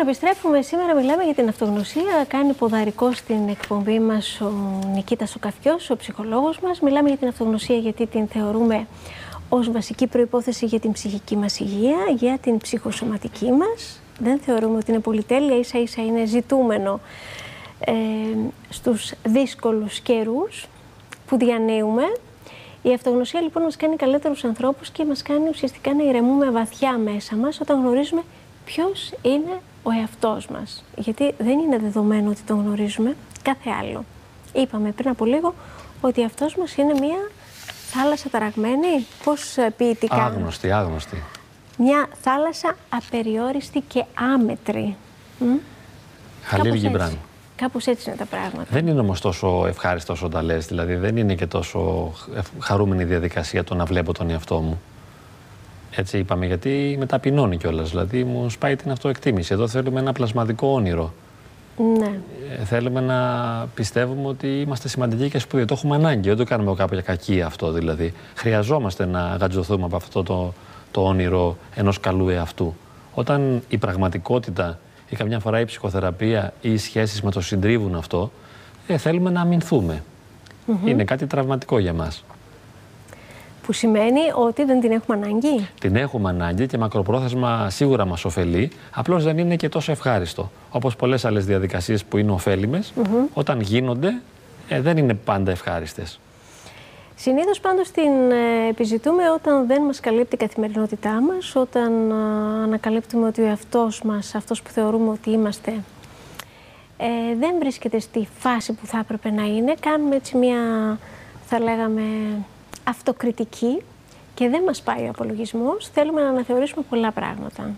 Λοιπόν, επιστρέφουμε σήμερα. Μιλάμε για την αυτογνωσία. Κάνει ποδαρικό στην εκπομπή μας ο Νικήτας ο Καφιός, ο ψυχολόγος μας. Μιλάμε για την αυτογνωσία γιατί την θεωρούμε ως βασική προπόθεση για την ψυχική μας υγεία, για την ψυχοσωματική μας. Δεν θεωρούμε ότι είναι πολυτέλεια, ίσα ίσα είναι ζητούμενο ε, στους δύσκολους καιρούς που διανύουμε. Η αυτογνωσία λοιπόν μας κάνει καλύτερους ανθρώπους και μας κάνει ουσιαστικά να ηρεμούμε βαθιά μέσα μας όταν γνωρίζουμε ποιος είναι ο εαυτός μας. Γιατί δεν είναι δεδομένο ότι τον γνωρίζουμε κάθε άλλο. Είπαμε πριν από λίγο ότι αυτός μας είναι μια θάλασσα ταραγμένη, πώς ε, ποιητικά; Άγνωστη, άγνωστη. Μια θάλασσα απεριόριστη και άμετρη. Χαλίλ Γκυμπράν. Κάπως έτσι είναι τα πράγματα. Δεν είναι όμως τόσο ευχάριστος όσο τα λες, δηλαδή δεν είναι και τόσο χαρούμενη διαδικασία το να βλέπω τον εαυτό μου. Έτσι είπαμε, γιατί με ταπεινώνει κιόλας. Δηλαδή μου σπάει την αυτοεκτίμηση. Εδώ θέλουμε ένα πλασματικό όνειρο. Ναι. Ε, θέλουμε να πιστεύουμε ότι είμαστε σημαντικοί και σπουδαίοι. Το έχουμε ανάγκη. Δεν το κάνουμε κάποια κακή αυτό δηλαδή. Χρειαζόμαστε να γατζωθούμε από αυτό το, το όνειρο ενός καλού εαυτού. Όταν η πραγματικότητα ή καμιά φορά η ψυχοθεραπεία ή οι σχέσεις με το συντρίβουν αυτό, ε, θέλουμε να αμυνθούμε. Είναι κάτι τραυματικό για μας. Που σημαίνει ότι δεν την έχουμε ανάγκη; Την έχουμε ανάγκη και μακροπρόθεσμα σίγουρα μας ωφελεί. Απλώς δεν είναι και τόσο ευχάριστο. Όπως πολλές άλλες διαδικασίες που είναι ωφέλιμες, όταν γίνονται ε, δεν είναι πάντα ευχάριστες. Συνήθως πάντως την ε, επιζητούμε όταν δεν μας καλύπτει η καθημερινότητά μας, όταν ε, ανακαλύπτουμε ότι ο εαυτός μας, αυτός που θεωρούμε ότι είμαστε, ε, δεν βρίσκεται στη φάση που θα έπρεπε να είναι. Κάνουμε έτσι μια, θα λέγαμε, αυτοκριτική και δεν μας πάει ο απολογισμός. Θέλουμε να αναθεωρήσουμε πολλά πράγματα.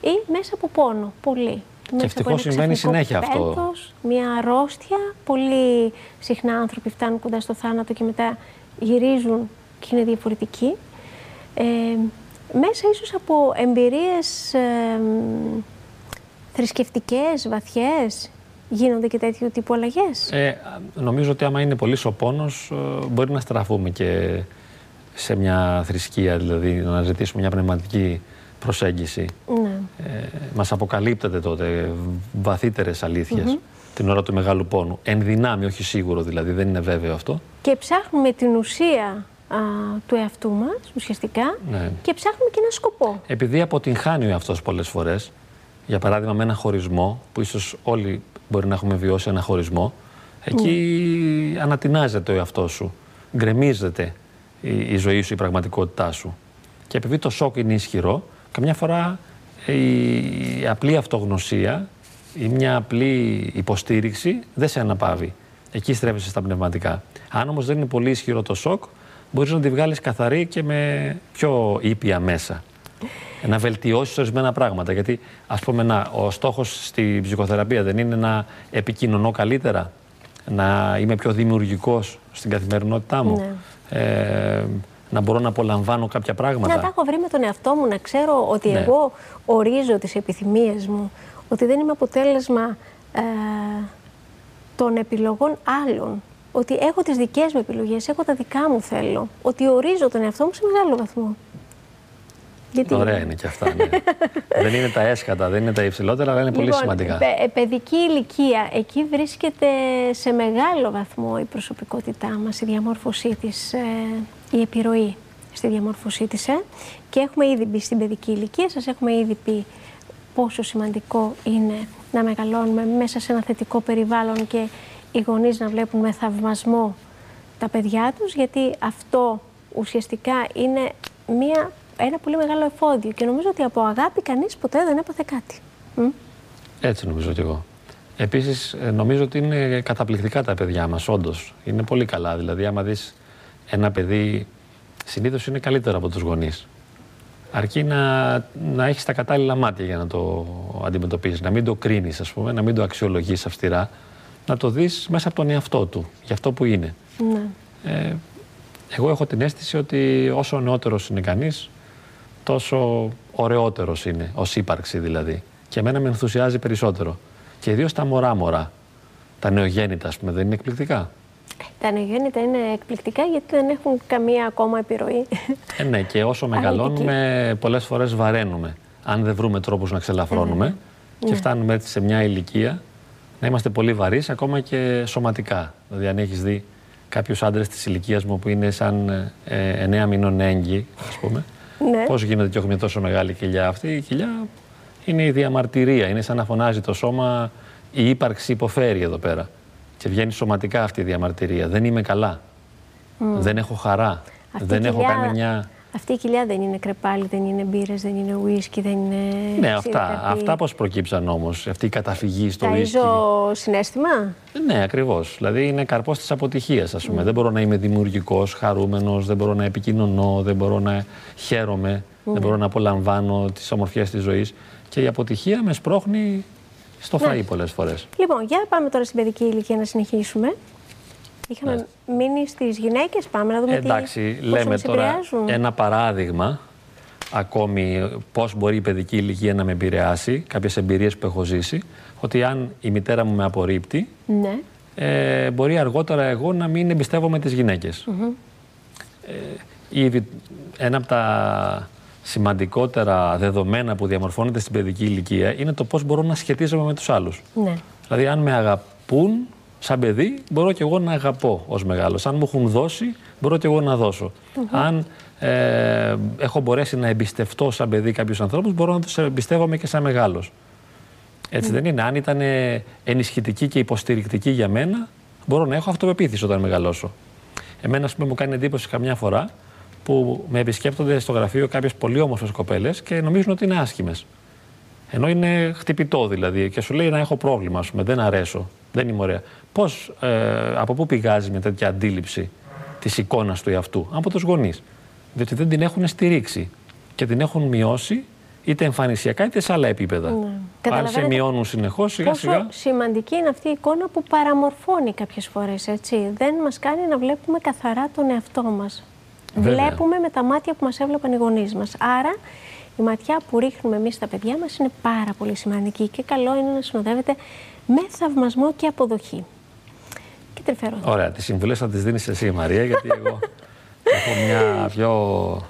Ή μέσα από πόνο, πολύ. Και ευτυχώς συμβαίνει συνέχεια αυτό. Μια αρρώστια. Πολύ συχνά άνθρωποι φτάνουν κοντά στο θάνατο και μετά γυρίζουν και είναι διαφορετικοί. Ε, μέσα ίσως από εμπειρίες ε, θρησκευτικές, βαθιές, γίνονται και τέτοιου τύπου αλλαγές; Ε, νομίζω ότι άμα είναι πολύ ο πόνος, ε, μπορεί να στραφούμε και σε μια θρησκεία, δηλαδή να ζητήσουμε μια πνευματική προσέγγιση. Ναι. Ε, μας αποκαλύπτεται τότε βαθύτερες την ώρα του μεγάλου πόνου. Εν δυνάμει, όχι σίγουρο δηλαδή, δεν είναι βέβαιο αυτό. Και ψάχνουμε την ουσία α, του εαυτού μας, ουσιαστικά, ναι. και ψάχνουμε και ένα σκοπό. Επειδή αποτυγχάνει ο εαυτός πολλές φορές, για παράδειγμα με ένα χωρισμό, που ίσως όλοι μπορεί να έχουμε βιώσει ένα χωρισμό, εκεί mm. ανατινάζεται ο εαυτός σου, γκρεμίζεται η, η ζωή σου, η πραγματικότητά σου. Και επειδή το σοκ είναι ισχυρό, καμιά φορά η απλή αυτογνωσία ή μια απλή υποστήριξη δεν σε αναπαύει. Εκεί στρέφεσαι στα πνευματικά. Αν όμως δεν είναι πολύ ισχυρό το σοκ, μπορείς να τη βγάλεις καθαρή και με πιο ήπια μέσα. Να βελτιώσεις ορισμένα πράγματα. Γιατί, ας πούμε, να, ο στόχος στη ψυχοθεραπεία δεν είναι να επικοινωνώ καλύτερα, να είμαι πιο δημιουργικός στην καθημερινότητά μου. Ναι. Ε, να μπορώ να απολαμβάνω κάποια πράγματα. Να τα έχω βρει με τον εαυτό μου, να ξέρω ότι ναι. εγώ ορίζω τις επιθυμίες μου, ότι δεν είμαι αποτέλεσμα ε, των επιλογών άλλων. Ότι έχω τις δικές μου επιλογές, έχω τα δικά μου θέλω. Ότι ορίζω τον εαυτό μου σε μεγάλο βαθμό. Γιατί... Ωραία είναι και αυτά. Ναι. δεν είναι τα έσχατα, δεν είναι τα υψηλότερα, αλλά είναι πολύ λοιπόν, σημαντικά. Παι, παιδική ηλικία, εκεί βρίσκεται σε μεγάλο βαθμό η προσωπικότητά μας, η διαμόρφωσή της, ε, η επιρροή στη διαμόρφωσή της. Ε. Και έχουμε ήδη μπει στην παιδική ηλικία, σας έχουμε ήδη πει πόσο σημαντικό είναι να μεγαλώνουμε μέσα σε ένα θετικό περιβάλλον και οι γονείς να βλέπουν με θαυμασμό τα παιδιά τους, γιατί αυτό ουσιαστικά είναι μια, ένα πολύ μεγάλο εφόδιο και νομίζω ότι από αγάπη κανείς ποτέ δεν έπαθε κάτι. Έτσι νομίζω κι εγώ. Επίσης ε, νομίζω ότι είναι καταπληκτικά τα παιδιά μας, όντως. Είναι πολύ καλά. Δηλαδή άμα δεις ένα παιδί συνήθως είναι καλύτερο από τους γονείς. Αρκεί να, να έχεις τα κατάλληλα μάτια για να το αντιμετωπίσει, να μην το κρίνεις, ας πούμε, να μην το αξιολογείς αυστηρά, να το δεις μέσα από τον εαυτό του, για αυτό που είναι. Ναι. Ε, εγώ έχω την αίσθηση ότι όσο νεότερος είναι κανείς, τόσο ωραιότερος είναι, ω ύπαρξη δηλαδή. Και εμένα με ενθουσιάζει περισσότερο. Και ιδίως τα μωρά-μωρά, τα νεογέννητα, ας πούμε, δεν είναι εκπληκτικά; Τα ανεγέννητα είναι εκπληκτικά γιατί δεν έχουν καμία ακόμα επιρροή. Ε, ναι, και όσο μεγαλώνουμε, πολλές φορές βαραίνουμε. Αν δεν βρούμε τρόπους να ξελαφρώνουμε, Και φτάνουμε έτσι σε μια ηλικία να είμαστε πολύ βαρύς, ακόμα και σωματικά. Δηλαδή, αν έχεις δει κάποιους άντρες της ηλικίας μου που είναι σαν ε, 9 μηνών έγκυοι, ας πούμε. Ναι. Πώς γίνεται και έχω μια τόσο μεγάλη κοιλιά. Αυτή η κοιλιά είναι η διαμαρτυρία. Είναι σαν να φωνάζει το σώμα, η ύπαρξη υποφέρει εδώ πέρα. Και βγαίνει σωματικά αυτή η διαμαρτυρία. Δεν είμαι καλά. Δεν έχω χαρά. Αυτή δεν η έχω κοιλιά- κάνει μια. Αυτή η κοιλιά δεν είναι κρεπάλι, δεν είναι μπύρες, δεν είναι ουίσκι, δεν είναι. Ναι, αυτά, σιρκαπί. αυτά πώς προκύψαν όμως. Αυτή η καταφυγή στο ρίσκι. Ταΐζω συνέστημα. Ναι, ακριβώς. Δηλαδή είναι καρπός της αποτυχίας, ας πούμε. Δεν μπορώ να είμαι δημιουργικός, χαρούμενος, δεν μπορώ να επικοινωνώ, δεν μπορώ να χαίρομαι, δεν μπορώ να απολαμβάνω τις ομορφιές της ζωής. Και η αποτυχία με σπρώχνει στο Ναι. φαΐ πολλές φορές. Λοιπόν, για πάμε τώρα στην παιδική ηλικία να συνεχίσουμε. Είχαμε μείνει στις γυναίκες, πάμε να δούμε Ναι. Εντάξει, τι, πώς λέμε μας τώρα επηρεάζουν. ένα παράδειγμα ακόμη πώς μπορεί η παιδική ηλικία να με επηρεάσει, κάποιες εμπειρίες που έχω ζήσει, ότι αν η μητέρα μου με απορρίπτει, Ναι. ε, μπορεί αργότερα εγώ να μην εμπιστεύομαι τις γυναικες Ε, ήδη ένα από τα σημαντικότερα δεδομένα που διαμορφώνεται στην παιδική ηλικία είναι το πώς μπορώ να σχετίζομαι με τους άλλους. ναι. Δηλαδή, αν με αγαπούν σαν παιδί, μπορώ και εγώ να αγαπώ ως μεγάλος. Αν μου έχουν δώσει, μπορώ και εγώ να δωσω Αν ε, έχω μπορέσει να εμπιστευτώ σαν παιδί κάποιους ανθρώπους, μπορώ να τους εμπιστεύομαι και σαν μεγάλος. Έτσι δεν είναι. Αν ήταν ε, ενισχυτική και υποστηρικτική για μένα, μπορώ να έχω αυτοπεποίθηση όταν μεγαλώσω. Εμένα, ας πούμε, μου κάνει εντύπωση καμιά φορά που με επισκέπτονται στο γραφείο κάποιες πολύ όμορφες κοπέλες και νομίζουν ότι είναι άσχημες. Ενώ είναι χτυπητό δηλαδή και σου λέει να έχω πρόβλημα, ας πούμε, δεν αρέσω, δεν είμαι ωραία. Πώς, ε, από πού πηγάζει μια τέτοια αντίληψη της εικόνας του εαυτού, από τους γονείς. Διότι δεν την έχουν στηρίξει και την έχουν μειώσει είτε εμφανισιακά είτε σε άλλα επίπεδα. Αν σε Ναι. Καταλαβαίνετε μειώνουν συνεχώς, σιγά Πόσο σιγά. σημαντική είναι αυτή η εικόνα που παραμορφώνει κάποιες φορές, έτσι. Δεν μας κάνει να βλέπουμε καθαρά τον εαυτό μας. Βέβαια. Βλέπουμε με τα μάτια που μας έβλεπαν οι γονείς μας. Άρα, η ματιά που ρίχνουμε εμείς στα παιδιά μας είναι πάρα πολύ σημαντική και καλό είναι να συνοδεύεται με θαυμασμό και αποδοχή. Και τρυφερό. Ωραία, τις συμβουλές θα τις δίνεις εσύ, Μαρία, γιατί εγώ έχω μια πιο.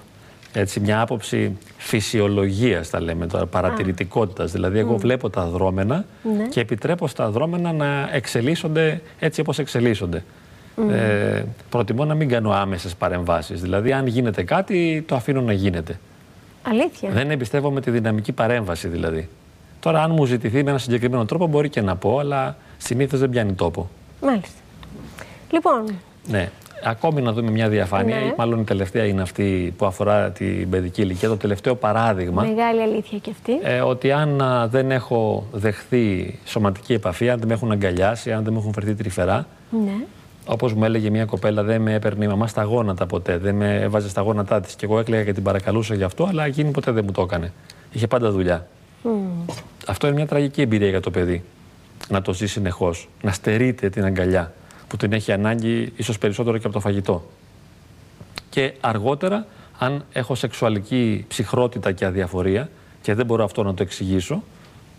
Έτσι, μια άποψη φυσιολογίας τα λέμε τώρα, παρατηρητικότητας. Δηλαδή, εγώ βλέπω τα δρόμενα Ναι. και επιτρέπω στα δρόμενα να εξελίσσονται έτσι όπως εξελίσσονται. Ε, προτιμώ να μην κάνω άμεσες παρεμβάσεις. Δηλαδή, αν γίνεται κάτι, το αφήνω να γίνεται. Αλήθεια. Δεν εμπιστεύομαι τη δυναμική παρέμβαση δηλαδή. Τώρα, αν μου ζητηθεί με ένα συγκεκριμένο τρόπο, μπορεί και να πω, αλλά συνήθως δεν πιάνει τόπο. Μάλιστα. Λοιπόν, Ναι. Ακόμη να δούμε μια διαφάνεια, Ναι. ή μάλλον η τελευταία είναι αυτή που αφορά την παιδική ηλικία. Το τελευταίο παράδειγμα, μεγάλη αλήθεια και αυτή. ε, ότι αν α, δεν έχω δεχθεί σωματική επαφή, αν δεν με έχουν αγκαλιάσει, αν δεν μου έχουν φερθεί τρυφερά, Ναι. Όπως μου έλεγε μια κοπέλα, δεν με έπαιρνε η μαμά στα γόνατα ποτέ, δεν με έβαζε στα γόνατά της. Και εγώ έκλαιγα και την παρακαλούσα γι' αυτό, αλλά εκείνη ποτέ δεν μου το έκανε. Είχε πάντα δουλειά. Αυτό είναι μια τραγική εμπειρία για το παιδί. Να το ζει συνεχώς. Να στερείται την αγκαλιά που την έχει ανάγκη ίσως περισσότερο και από το φαγητό. Και αργότερα, αν έχω σεξουαλική ψυχρότητα και αδιαφορία και δεν μπορώ αυτό να το εξηγήσω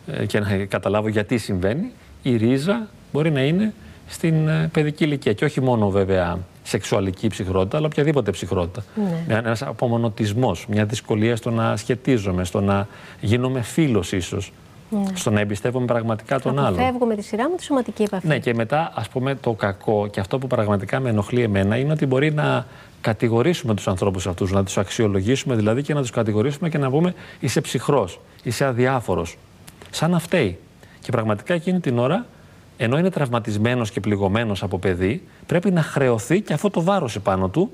ε, και να καταλάβω γιατί συμβαίνει, η ρίζα μπορεί να είναι στην ε, παιδική ηλικία. Και όχι μόνο βέβαια σεξουαλική ψυχρότητα, αλλά οποιαδήποτε ψυχρότητα. Ναι. Ένας απομονωτισμός, μια δυσκολία στο να σχετίζομαι, στο να γίνομαι φίλος ίσως, στο να εμπιστεύομαι πραγματικά τον άλλον. Αποφεύγω με τη σειρά μου τη σωματική επαφή. Ναι, και μετά, ας πούμε, το κακό και αυτό που πραγματικά με ενοχλεί εμένα είναι ότι μπορεί να κατηγορήσουμε τους ανθρώπους αυτούς, να τους αξιολογήσουμε δηλαδή και να τους κατηγορήσουμε και να πούμε είσαι ψυχρός, είσαι αδιάφορος. Σαν να φταίει. Και πραγματικά εκείνη την ώρα, ενώ είναι τραυματισμένος και πληγωμένος από παιδί, πρέπει να χρεωθεί και αυτό το βάρος επάνω του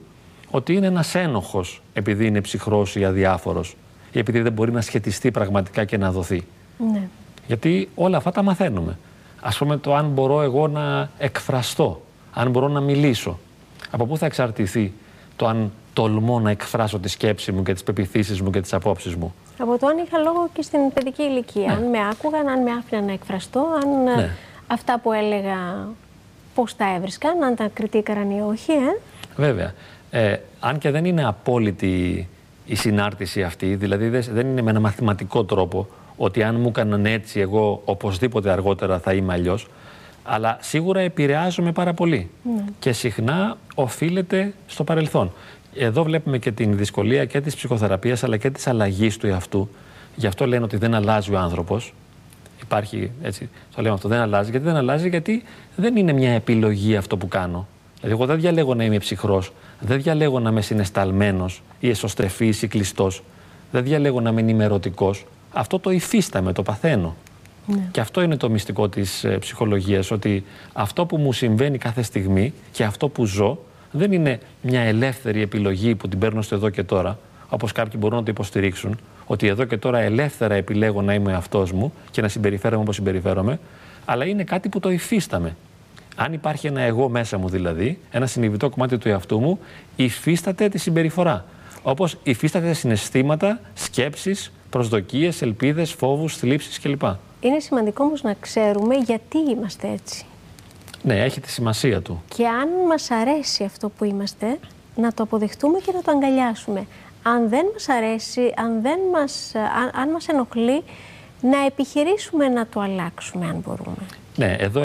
ότι είναι ένας ένοχος επειδή είναι ψυχρός ή αδιάφορος ή επειδή δεν μπορεί να σχετιστεί πραγματικά και να δοθεί. Ναι. Γιατί όλα αυτά τα μαθαίνουμε. Ας πούμε το αν μπορώ εγώ να εκφραστώ, αν μπορώ να μιλήσω. Από πού θα εξαρτηθεί το αν τολμώ να εκφράσω τη σκέψη μου και τις πεπιθήσεις μου και τις απόψεις μου; Από το αν είχα λόγο και στην παιδική ηλικία. Αν με άκουγαν, αν με άφηναν να εκφραστώ, αν ε, Ναι. Αυτά που έλεγα πώς τα έβρισκαν, αν τα κριτήκαραν ή όχι, ε; Βέβαια. Ε, αν και δεν είναι απόλυτη η συνάρτηση αυτή, δηλαδή δεν- δεν είναι με ένα μαθηματικό τρόπο ότι αν μου έκαναν έτσι εγώ οπωσδήποτε αργότερα θα είμαι αλλιώς. Αλλά σίγουρα επηρεάζομαι πάρα πολύ. Και συχνά οφείλεται στο παρελθόν. Εδώ βλέπουμε και την δυσκολία και της ψυχοθεραπείας αλλά και της αλλαγής του εαυτού. Γι' αυτό λένε ότι δεν αλλάζει ο άνθρωπος. Υπάρχει έτσι, το λέμε αυτό, δεν αλλάζει. Γιατί δεν αλλάζει, γιατί δεν είναι μια επιλογή αυτό που κάνω. Δηλαδή, εγώ δεν διαλέγω να είμαι ψυχρός, δεν διαλέγω να είμαι συνεσταλμένος ή εσωστρεφής ή κλειστός. Δεν διαλέγω να είμαι ενημερωτικό. Αυτό το υφίσταμαι, το παθαίνω. Ναι. Και αυτό είναι το μυστικό της ε, ψυχολογίας, ότι αυτό που μου συμβαίνει κάθε στιγμή και αυτό που ζω δεν είναι μια ελεύθερη επιλογή που την παίρνω στο εδώ και τώρα, όπως κάποιοι μπορούν να το υποστηρίξουν, ότι εδώ και τώρα ελεύθερα επιλέγω να είμαι αυτός μου και να συμπεριφέρομαι όπως συμπεριφέρομαι, αλλά είναι κάτι που το υφίσταμαι. Αν υπάρχει ένα εγώ μέσα μου δηλαδή, ένα συνειδητό κομμάτι του εαυτού μου, υφίσταται τη συμπεριφορά. Όπως υφίσταται συναισθήματα, σκέψεις, προσδοκίες, ελπίδες, φόβους, θλίψεις κλπ. Είναι σημαντικό όμως να ξέρουμε γιατί είμαστε έτσι. Ναι, έχει τη σημασία του. Και αν μας αρέσει αυτό που είμαστε, να το αποδεχτούμε και να το αγκαλιάσουμε. Αν δεν μας αρέσει, αν, δεν μας, αν, αν μας ενοχλεί, να επιχειρήσουμε να το αλλάξουμε αν μπορούμε. Ναι, εδώ